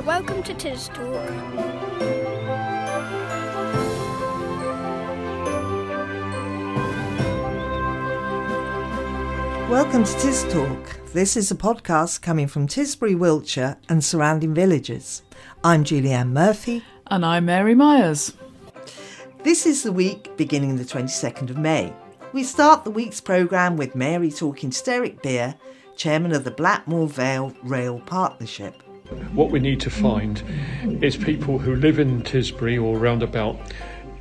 Hello, welcome to Tis Talk. Welcome to Tis Talk. This is a podcast coming from Tisbury, Wiltshire and surrounding villages. I'm Julie Ann Murphy. And I'm Mary Myers. This is the week beginning the 22nd of May. We start the week's programme with Mary talking to Derek Beer, chairman of the Blackmore Vale Rail Partnership. What we need to find is people who live in Tisbury or roundabout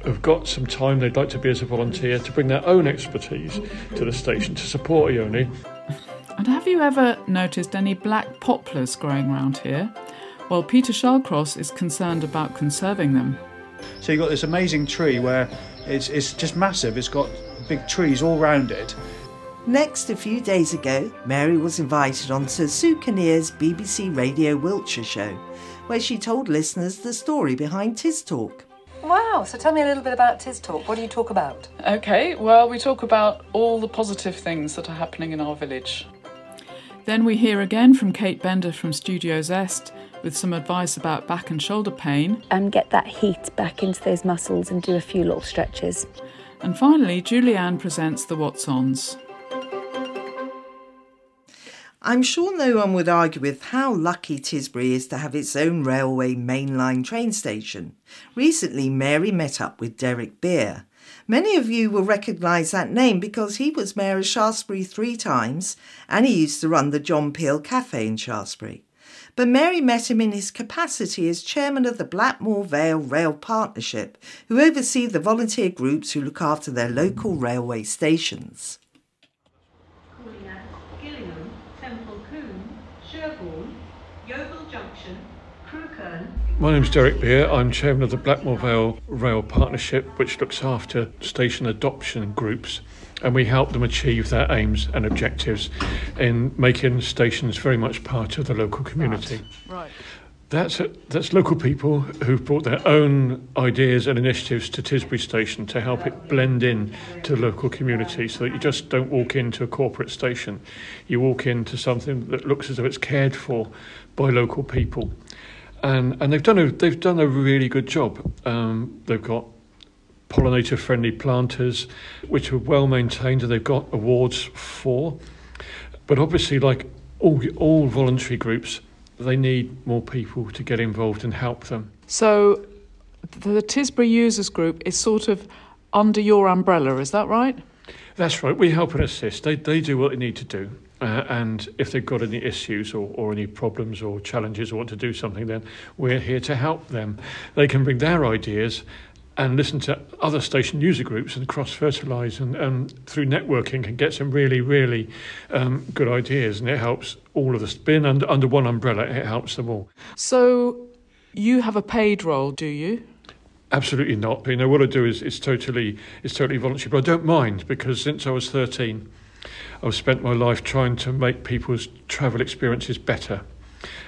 have got some time they'd like to be as a volunteer to bring their own expertise to the station to support Ione. And have you ever noticed any black poplars growing around here? Well, Peter Shallcross is concerned about conserving them. So you've got this amazing tree where it's, it's just massive. It's got big trees all round it. Next, a few days ago, Mary was invited onto Sue Kinnear's BBC Radio Wiltshire show, where she told listeners the story behind Tis Talk. Wow, so tell me a little bit about Tis Talk. What do you talk about? Okay, well, we talk about all the positive things that are happening in our village. Then we hear again from Kate Bender from Studio Zest with some advice about back and shoulder pain. and get that heat back into those muscles and do a few little stretches. And finally, Julie Ann presents the What's Ons. I'm sure no one would argue with how lucky Tisbury is to have its own railway mainline train station. Recently, Mary met up with Derek Beer. Many of you will recognise that name because he was mayor of Shaftesbury three times and he used to run the John Peel Cafe in Shaftesbury. But Mary met him in his capacity as chairman of the Blackmore Vale Rail Partnership, who oversee the volunteer groups who look after their local railway stations. My name's Derek Beer. I'm chairman of the Blackmore Vale Rail Partnership, which looks after station adoption groups, and we help them achieve their aims and objectives in making stations very much part of the local community. Right. That's that's local people who've brought their own ideas and initiatives to Tisbury Station to help it blend in to the local community, so that you just don't walk into a corporate station, you walk into something that looks as though it's cared for by local people, and and they've done a they've done a really good job. Um, they've got pollinator friendly planters, which are well maintained, and they've got awards for. But obviously, like all all voluntary groups, they need more people to get involved and help them. So the Tisbury Users Group is sort of under your umbrella, is that right? That's right. We help and assist. They they do what they need to do. Uh, and if they've got any issues or, or any problems or challenges or want to do something, then we're here to help them. They can bring their ideas and listen to other station user groups and cross fertilise and, and through networking can get some really, really um, good ideas. And it helps all of us. Being under, under one umbrella, it helps them all. So you have a paid role, do you? Absolutely not. You know what I do is it's totally it's totally voluntary, but I don't mind because since I was 13, I've spent my life trying to make people's travel experiences better.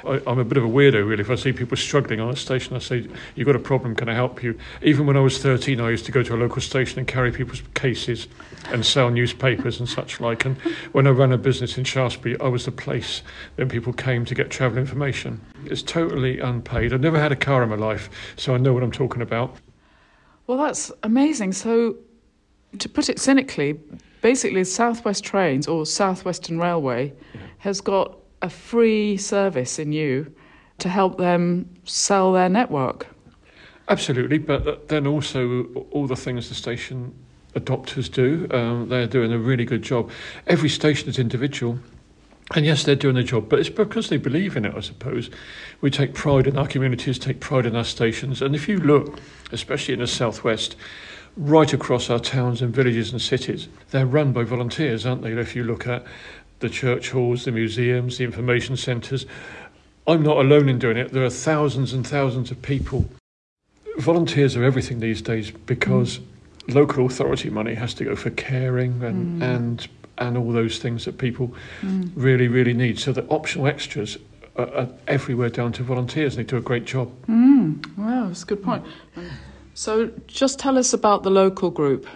I, I'm a bit of a weirdo, really. If I see people struggling on a station, I say, "You've got a problem. Can I help you?" Even when I was 13, I used to go to a local station and carry people's cases and sell newspapers and such like. And when I ran a business in Shaftesbury, I was the place when people came to get travel information. It's totally unpaid. I've never had a car in my life, so I know what I'm talking about. Well, that's amazing. So, to put it cynically, basically, Southwest Trains or Southwestern Railway has got a free service in you to help them sell their network. Absolutely, but then also all the things the station adopters do, um, they're doing a really good job. Every station is individual. And yes, they're doing their job, but it's because they believe in it, I suppose. We take pride in our communities, take pride in our stations. And if you look, especially in the southwest, right across our towns and villages and cities, they're run by volunteers, aren't they? If you look at the church halls, the museums, the information centres, I'm not alone in doing it. There are thousands and thousands of people. Volunteers are everything these days because mm. local authority money has to go for caring and mm. and and all those things that people mm. really really need. So the optional extras are, are everywhere down to volunteers. They do a great job. Wow, that's a good point. So, just tell us about the local group.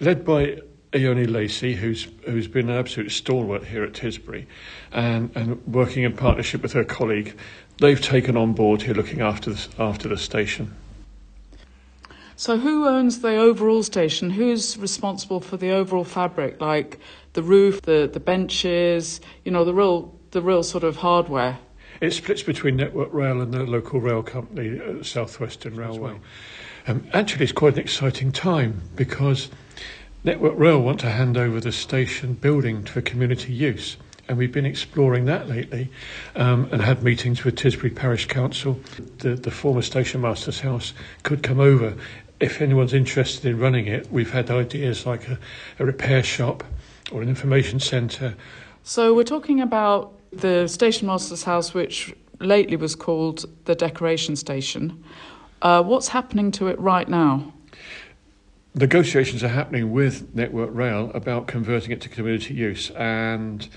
led by Ione Lacey, who's who's been an absolute stalwart here at Tisbury, and and working in partnership with her colleague, they've taken on board here looking after the, after the station. So, who owns the overall station? Who's responsible for the overall fabric, like the roof, the, the benches, you know, the real, the real sort of hardware? It splits between Network Rail and the local rail company, uh, South Western Railway. Um, actually, it's quite an exciting time because Network Rail want to hand over the station building for community use. And we've been exploring that lately um, and had meetings with Tisbury Parish Council. The, the former station master's house could come over if anyone's interested in running it. We've had ideas like a, a repair shop or an information centre. So, we're talking about the station master's house, which lately was called the decoration station. Uh, what's happening to it right now? Negotiations are happening with Network Rail about converting it to community use, and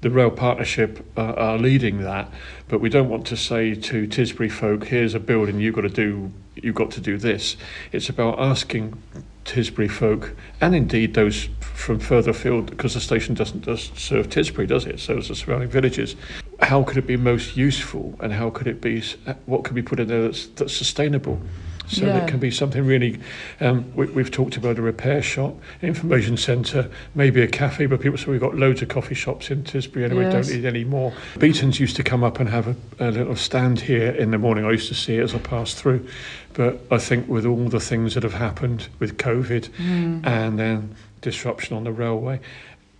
the rail partnership uh, are leading that. But we don't want to say to Tisbury folk, "Here's a building you've got to do. You've got to do this." It's about asking Tisbury folk, and indeed those from further afield, because the station doesn't just serve Tisbury, does it? So the surrounding villages. How could it be most useful, and how could it be? What could be put in there that's, that's sustainable? So Yeah. there can be something really. Um, we, we've talked about a repair shop, information centre, maybe a cafe, but people say we've got loads of coffee shops in Tisbury anyway, Yes. don't need any more. Beaton's used to come up and have a, a little stand here in the morning. I used to see it as I passed through. But I think with all the things that have happened with COVID and then disruption on the railway,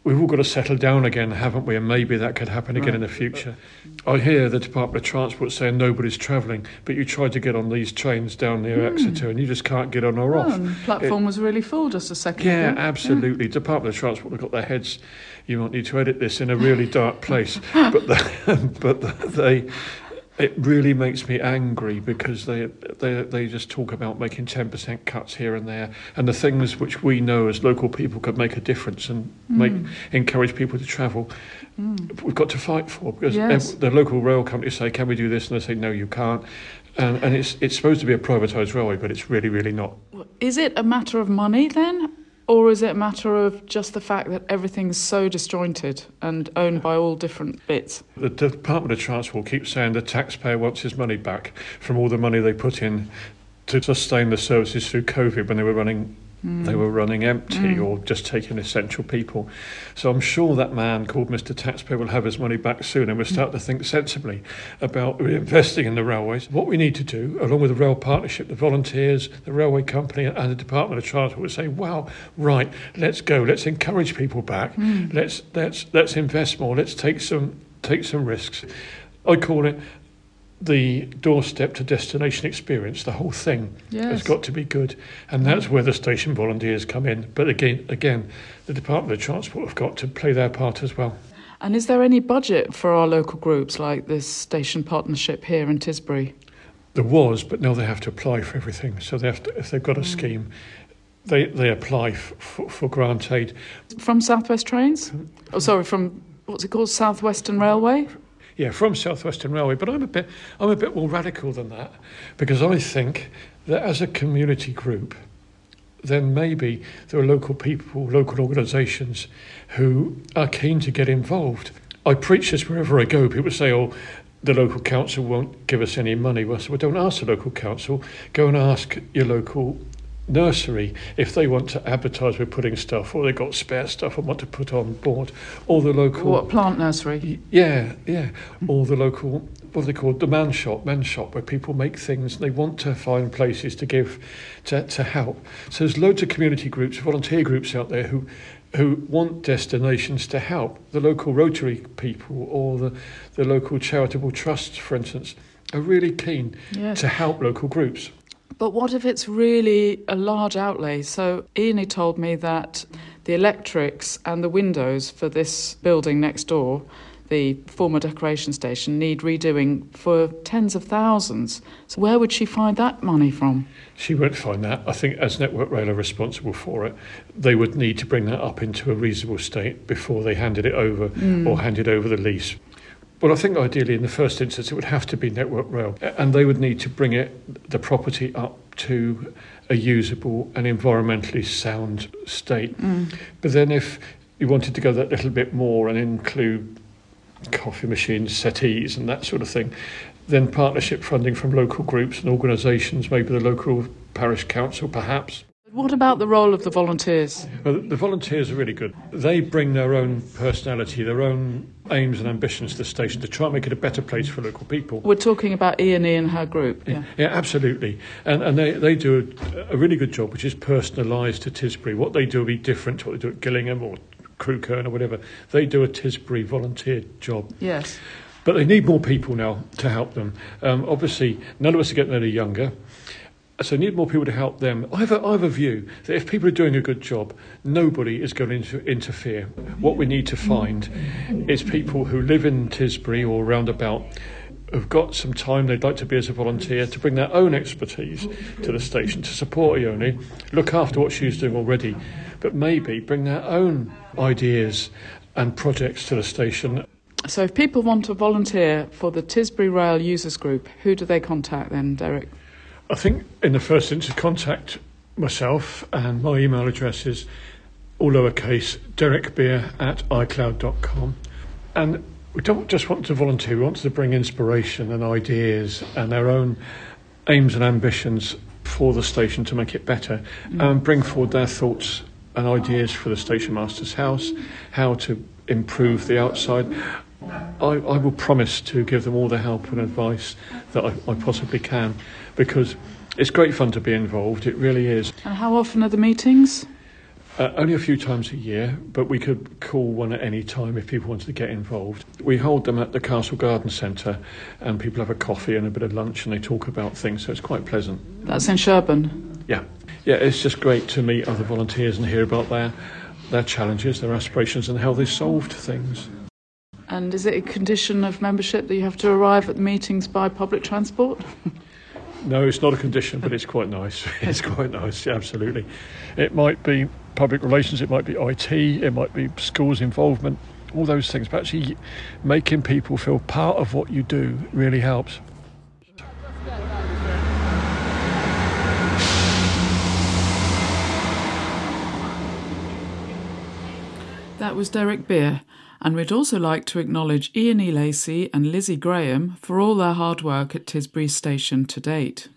we've all got to settle down again, haven't we? And maybe that could happen again in the future. I hear the Department of Transport saying nobody's travelling, but you tried to get on these trains down near hmm. Exeter and you just can't get on or off. the platform was really full just a second Yeah, ago. absolutely. Department of Transport have got their heads. You might need to edit this in a really dark place, but the, but they. It really makes me angry because they, they they just talk about making ten percent cuts here and there, and the things which we know as local people could make a difference and hmm. make encourage people to travel. Hmm. We've got to fight for because Yes. the local rail companies say, "Can we do this?" and they say, "No, you can't." And, and it's it's supposed to be a privatised railway, but it's really really not. Is it a matter of money then? Or is it a matter of just the fact that everything's so disjointed and owned by all different bits? The Department of Transport keeps saying the taxpayer wants his money back from all the money they put in to sustain the services through COVID when they were running they mm. were running empty mm. or just taking essential people. So I'm sure that man called Mr. Taxpayer will have his money back soon and we'll mm. start to think sensibly about reinvesting in the railways. What we need to do, along with the rail partnership, the volunteers, the railway company and the Department of Transport would say, Wow, right, let's go, let's encourage people back, let's let's let's invest more, let's take some take some risks. I call it the doorstep to destination experience. The whole thing has got to be good, and that's where the station volunteers come in. But again, again, the Department of Transport have got to play their part as well. And is there any budget for our local groups like this station partnership here in Tisbury? There was, but now they have to apply for everything. So they have to, if they've got a mm. scheme, they they apply f- for, for grant aid. From Southwest Trains? Mm. Oh, sorry, from what's it called? Southwestern Railway? Yeah, from South Western Railway. But I'm a bit I'm a bit more radical than that because I think that as a community group, then maybe there are local people, local organisations who are keen to get involved. I preach this wherever I go. People say, "Oh, the local council won't give us any money." Well, so well, don't ask the local council. Go and ask your local nursery if they want to advertise we're putting stuff, or they've got spare stuff and want to put on board, or the local What, plant nursery? yeah, yeah. Or the local, what are they called? The man shop, men's shop, where people make things. They want to find places to give, to, to help. So there's loads of community groups, volunteer groups out there who, who want destinations to help. The local Rotary people or the, the local charitable trusts, for instance, are really keen Yes. to help local groups. But what if it's really a large outlay? So Ione told me that the electrics and the windows for this building next door, the former decoration station, need redoing for tens of thousands. So where would she find that money from? She won't find that. I think as Network Rail are responsible for it, they would need to bring that up into a reasonable state before they handed it over hmm. or handed over the lease. Well, I think ideally in the first instance it would have to be Network Rail, and they would need to bring it the property up to a usable and environmentally sound state. Mm. But then if you wanted to go that little bit more and include coffee machines, settees, and that sort of thing, then partnership funding from local groups and organisations, maybe the local parish council perhaps. What about the role of the volunteers? Well, the volunteers are really good. They bring their own personality, their own aims and ambitions to the station to try and make it a better place for local people. We're talking about Ian E and her group. Yeah. Yeah, absolutely. And, and they, they do a, a really good job, which is personalised to Tisbury. What they do will be different to what they do at Gillingham or Crewkerne or whatever. They do a Tisbury volunteer job. Yes. But they need more people now to help them. Um, obviously, none of us are getting any younger. So they need more people to help them. I have, a, I have a view that if people are doing a good job, nobody is going to interfere. What we need to find is people who live in Tisbury or roundabout who've got some time they'd like to be as a volunteer to bring their own expertise to the station to support Ione, look after what she's doing already, but maybe bring their own ideas and projects to the station So if people want to volunteer for the Tisbury Rail Users Group, who do they contact then, Derek? I think in the first instance, contact myself, and my email address is all lowercase derekbeer at icloud.com. And we don't just want to volunteer, we want to bring inspiration and ideas and their own aims and ambitions for the station to make it better mm. and bring forward their thoughts and ideas for the station master's house, how to improve the outside. I, I will promise to give them all the help and advice that I, I possibly can because it's great fun to be involved, it really is. And how often are the meetings? Uh, only a few times a year, but we could call one at any time if people wanted to get involved. We hold them at the Castle Garden Centre, and people have a coffee and a bit of lunch, and they talk about things, so it's quite pleasant. That's in Sherborne. Yeah, yeah, it's just great to meet other volunteers and hear about their their challenges, their aspirations, and how they solved things. And is it a condition of membership that you have to arrive at the meetings by public transport? No, it's not a condition, but it's quite nice. It's quite nice, absolutely. It might be public relations, it might be IT, it might be schools involvement, all those things. But actually, making people feel part of what you do really helps. That was Derek Beer, and we'd also like to acknowledge Ian E. Lacey and Lizzie Graham for all their hard work at Tisbury Station to date.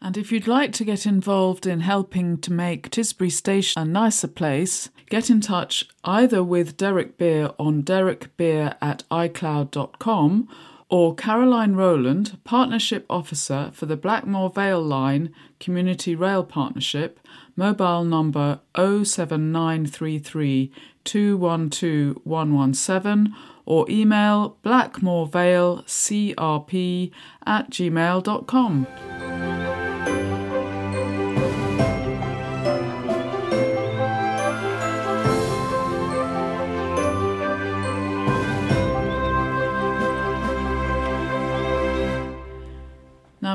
And if you'd like to get involved in helping to make Tisbury Station a nicer place, get in touch either with Derek Beer on derekbeer at icloud.com or Caroline Rowland, Partnership Officer for the Blackmore Vale Line Community Rail Partnership, mobile number 07933 212 117 or email blackmorevalecrp at gmail.com.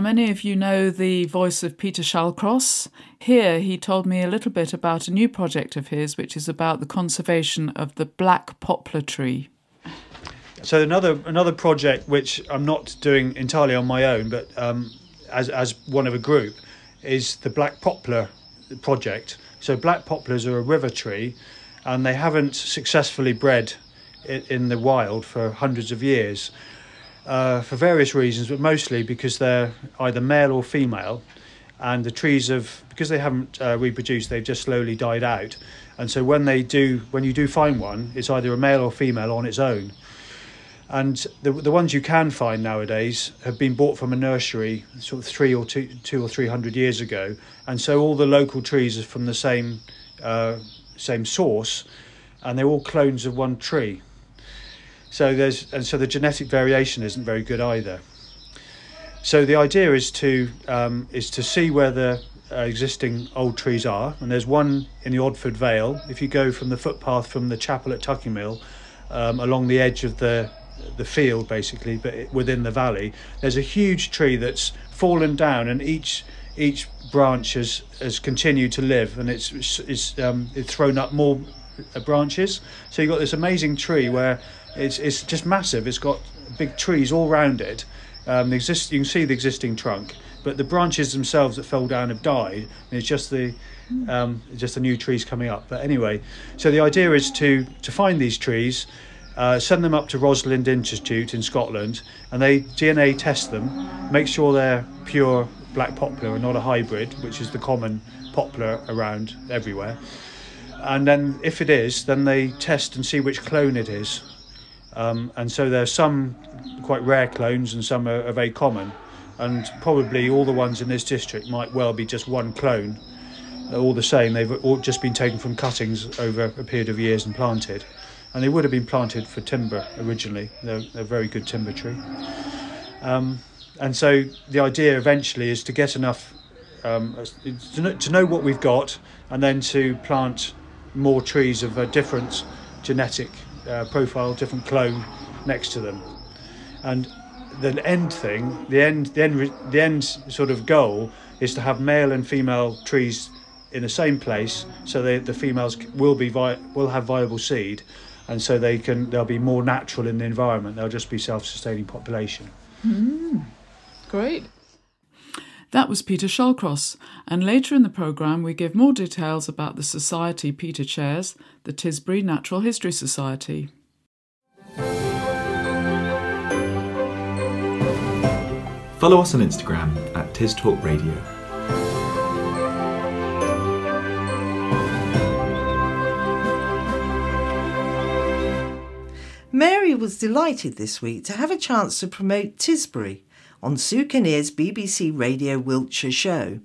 many of you know the voice of Peter Shallcross? Here, he told me a little bit about a new project of his, which is about the conservation of the black poplar tree. So another another project which I'm not doing entirely on my own, but um, as as one of a group, is the black poplar project. So black poplars are a river tree, and they haven't successfully bred i- in the wild for hundreds of years, uh, for various reasons, but mostly because they're either male or female, and the trees have because they haven't uh, reproduced, they've just slowly died out, and so when they do, when you do find one, it's either a male or female on its own. And the the ones you can find nowadays have been bought from a nursery sort of three or two two or three hundred years ago, and so all the local trees are from the same uh, same source, and they're all clones of one tree. So there's and so the genetic variation isn't very good either. So the idea is to um, is to see where the uh, existing old trees are, and there's one in the Odford Vale. If you go from the footpath from the chapel at Tucking Mill um, along the edge of the the field basically, but within the valley, there's a huge tree that's fallen down, and each each branch has has continued to live, and it's it's um, it's thrown up more uh, branches. So you've got this amazing tree where it's it's just massive. It's got big trees all round it. Um, exist, you can see the existing trunk. but the branches themselves that fell down have died. And it's just the um, just the new trees coming up. But anyway, so the idea is to to find these trees. Uh, send them up to Roslin Institute in Scotland and they DNA test them, make sure they're pure black poplar and not a hybrid, which is the common poplar around everywhere. And then, if it is, then they test and see which clone it is. Um, and so there are some quite rare clones and some are, are very common. And probably all the ones in this district might well be just one clone. All the same, they've all just been taken from cuttings over a period of years and planted. And they would have been planted for timber originally. They're, they're a very good timber tree. Um, and so the idea eventually is to get enough um, to, know, to know what we've got and then to plant more trees of a different genetic uh, profile, different clone next to them. And the end thing, the end, the end, the end sort of goal is to have male and female trees in the same place, so they, the females will be vi- will have viable seed, and so they can they'll be more natural in the environment. They'll just be self-sustaining population. Mm, great. That was Peter Shallcross, and later in the programme we give more details about the society Peter chairs, the Tisbury Natural History Society. Follow us on Instagram at Tis Talk Radio. Mary was delighted this week to have a chance to promote Tisbury on Sue Kinnear's BBC Radio Wiltshire show.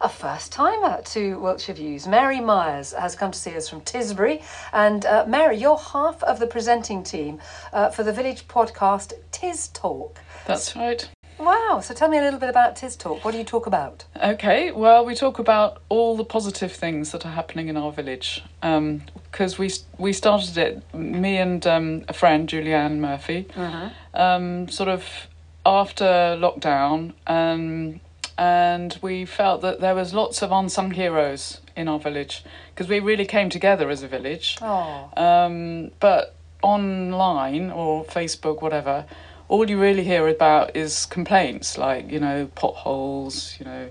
A first timer to Wiltshire Views. Mary Myers has come to see us from Tisbury. And uh, Mary, you're half of the presenting team uh, for the village podcast Tis Talk. That's right. Wow. So tell me a little bit about Tis Talk. What do you talk about? Okay. Well, we talk about all the positive things that are happening in our village. Because um, we we started it, me and um, a friend, Julie Ann Murphy, uh-huh. um, sort of after lockdown, um, and we felt that there was lots of unsung heroes in our village because we really came together as a village. Um, but online or Facebook, whatever, all you really hear about is complaints like you know potholes, you know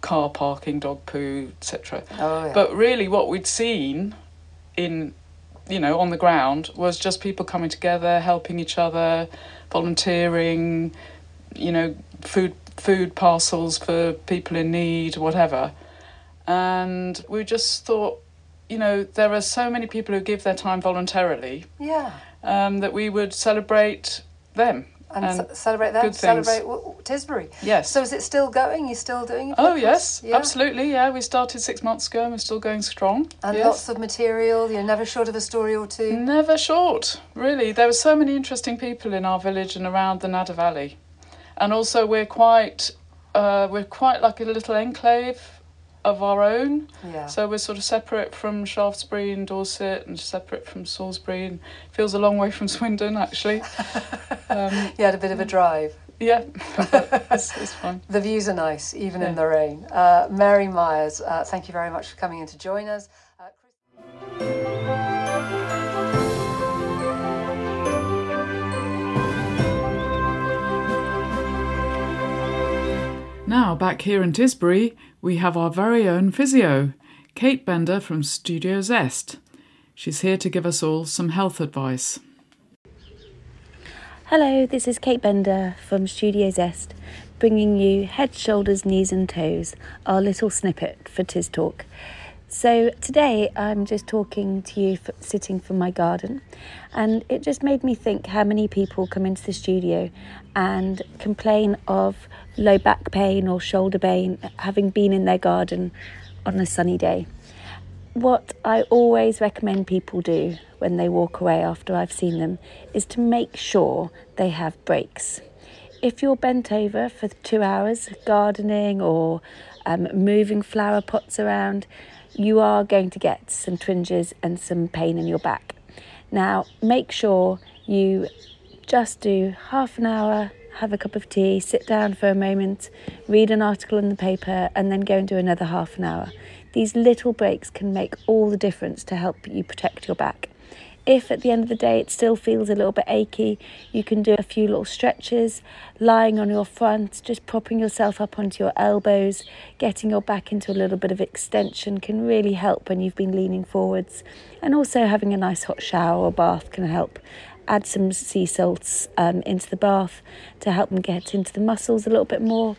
car parking, dog poo, etc. Oh, yeah. But really, what we'd seen in you know on the ground was just people coming together, helping each other, volunteering you know, food food parcels for people in need, whatever. And we just thought, you know, there are so many people who give their time voluntarily. Yeah. Um, that we would celebrate them. And, and c- celebrate them, celebrate w- Tisbury. Yes. So is it still going? You're still doing it? Oh, yes, yeah. absolutely. Yeah, we started six months ago and we're still going strong. And yes. lots of material. You're never short of a story or two. Never short, really. There were so many interesting people in our village and around the Nadder Valley and also we're quite uh, we're quite like a little enclave of our own. Yeah. So we're sort of separate from Shaftesbury and Dorset and separate from Salisbury and feels a long way from Swindon actually. um, you had a bit of a drive. Yeah, it's, it's, fine. The views are nice, even yeah. in the rain. Uh, Mary Myers, uh, thank you very much for coming in to join us. Now, back here in Tisbury, we have our very own physio, Kate Bender from Studio Zest. She's here to give us all some health advice. Hello, this is Kate Bender from Studio Zest, bringing you head, shoulders, knees, and toes, our little snippet for Tis Talk. So today I'm just talking to you for, sitting from my garden, and it just made me think how many people come into the studio and complain of low back pain or shoulder pain having been in their garden on a sunny day. What I always recommend people do when they walk away after I've seen them is to make sure they have breaks. If you're bent over for two hours gardening or um, moving flower pots around, you are going to get some twinges and some pain in your back. Now, make sure you just do half an hour, have a cup of tea, sit down for a moment, read an article in the paper, and then go and do another half an hour. These little breaks can make all the difference to help you protect your back. If at the end of the day it still feels a little bit achy, you can do a few little stretches, lying on your front, just propping yourself up onto your elbows, getting your back into a little bit of extension can really help when you've been leaning forwards. And also having a nice hot shower or bath can help. Add some sea salts um, into the bath to help them get into the muscles a little bit more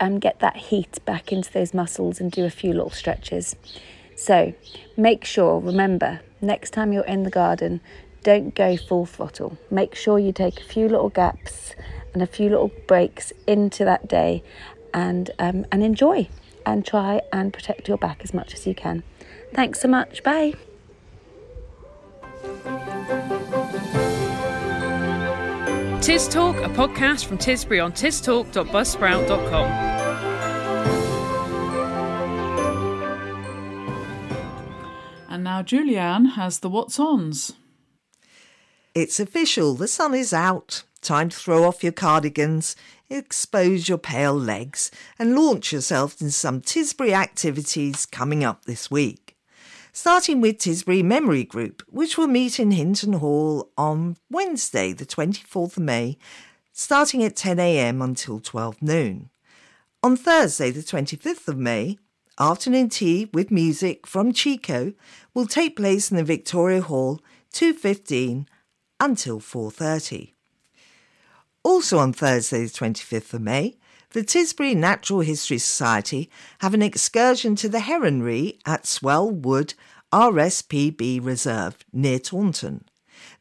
and get that heat back into those muscles and do a few little stretches. So make sure, remember, next time you're in the garden, don't go full throttle. Make sure you take a few little gaps and a few little breaks into that day and, um, and enjoy and try and protect your back as much as you can. Thanks so much. Bye. Tis Talk, a podcast from Tisbury on tistalk.buzzsprout.com. Now Julie Ann has the What's Ons. It's official, the sun is out. Time to throw off your cardigans, expose your pale legs, and launch yourself in some Tisbury activities coming up this week. Starting with Tisbury Memory Group, which will meet in Hinton Hall on Wednesday, the 24th of May, starting at 10am until 12 noon. On Thursday, the 25th of May, afternoon tea with music from Chico will take place in the Victoria Hall 2.15 until 4.30. Also on Thursday, the 25th of May, the Tisbury Natural History Society have an excursion to the Heronry at Swell Wood RSPB Reserve near Taunton.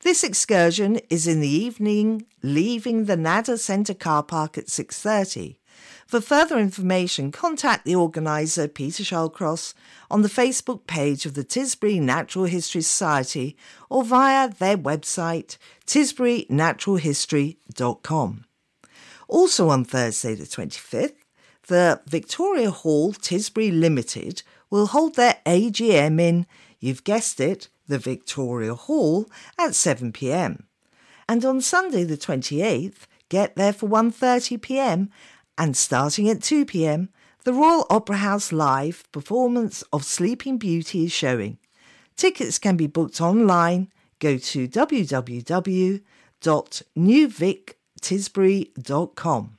This excursion is in the evening, leaving the Nadder Centre car park at 6.30. For further information, contact the organiser Peter Shallcross on the Facebook page of the Tisbury Natural History Society or via their website tisburynaturalhistory.com. Also on Thursday the 25th, the Victoria Hall Tisbury Limited will hold their AGM in, you've guessed it, the Victoria Hall at 7pm. And on Sunday the 28th, get there for 1.30pm and starting at 2pm, the Royal Opera House Live performance of Sleeping Beauty is showing. Tickets can be booked online. Go to www.newvictisbury.com.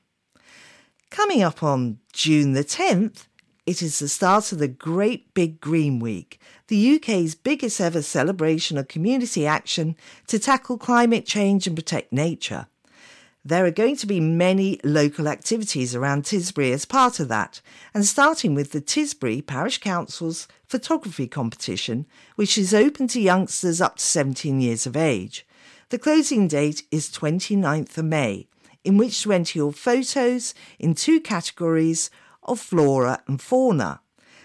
Coming up on June the 10th, it is the start of the Great Big Green Week, the UK's biggest ever celebration of community action to tackle climate change and protect nature. There are going to be many local activities around Tisbury as part of that, and starting with the Tisbury Parish Council's photography competition, which is open to youngsters up to 17 years of age. The closing date is 29th of May, in which to enter your photos in two categories of flora and fauna.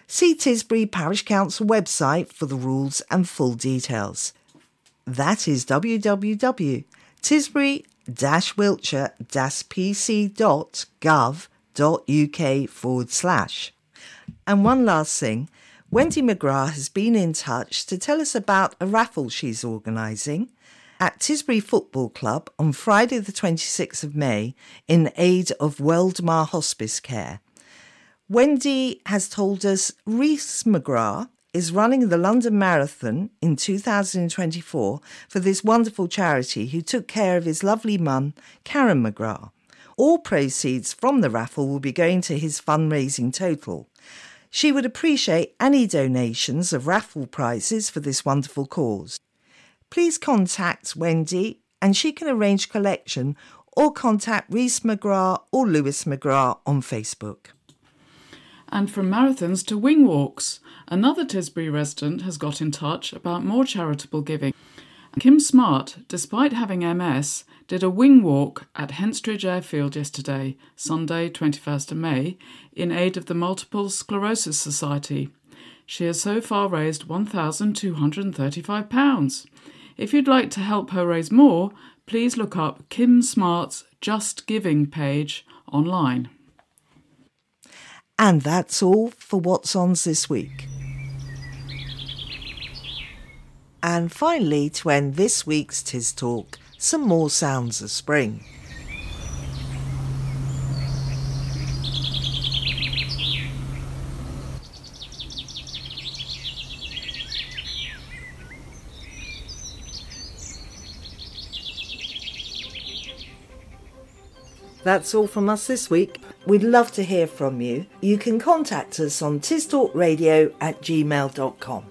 See Tisbury Parish Council website for the rules and full details. That is www.tisbury wiltshire pc.gov.uk forward slash. And one last thing, Wendy McGrath has been in touch to tell us about a raffle she's organising at Tisbury Football Club on Friday the 26th of May in aid of Weldmar Hospice Care. Wendy has told us Reese McGrath is running the London Marathon in 2024 for this wonderful charity who took care of his lovely mum, Karen McGrath. All proceeds from the raffle will be going to his fundraising total. She would appreciate any donations of raffle prizes for this wonderful cause. Please contact Wendy and she can arrange collection or contact Reese McGrath or Lewis McGrath on Facebook. And from marathons to wing walks, another Tisbury resident has got in touch about more charitable giving. Kim Smart, despite having MS, did a wing walk at Henstridge Airfield yesterday, Sunday, 21st of May, in aid of the Multiple Sclerosis Society. She has so far raised £1,235. If you'd like to help her raise more, please look up Kim Smart's Just Giving page online. And that's all for What's Ons this week. And finally, to end this week's Tis Talk, some more sounds of spring. That's all from us this week. We'd love to hear from you. You can contact us on tistalkradio at gmail.com.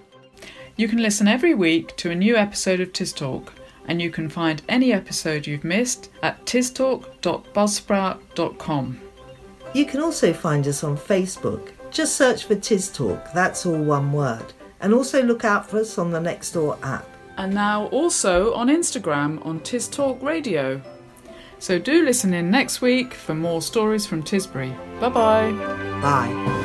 You can listen every week to a new episode of Tis Talk, and you can find any episode you've missed at tistalk.buzzsprout.com. You can also find us on Facebook. Just search for Tis Talk, that's all one word. And also look out for us on the Nextdoor app. And now also on Instagram on Tis Talk Radio. So do listen in next week for more stories from Tisbury. Bye bye. Bye.